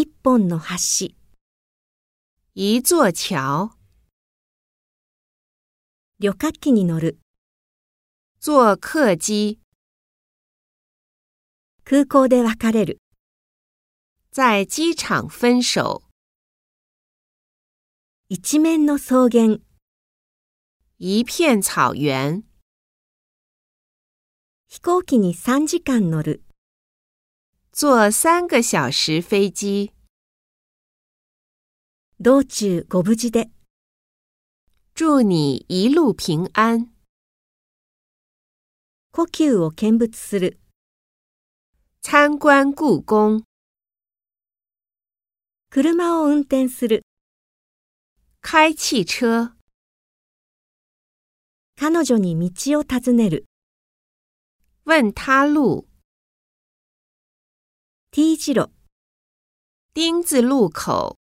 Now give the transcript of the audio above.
一本の橋。一座橋。旅客機に乗る。坐客機。空港で別れる。在机场分手。一面の草原。一片草原。飛行機に3時間乗る。坐三个小时飞机。道中ご無事で。祝你一路平安。呼吸を見物する。参观故宫。車を運転する。开汽车。彼女に道を尋ねる。问他路。T 字路，丁字路口。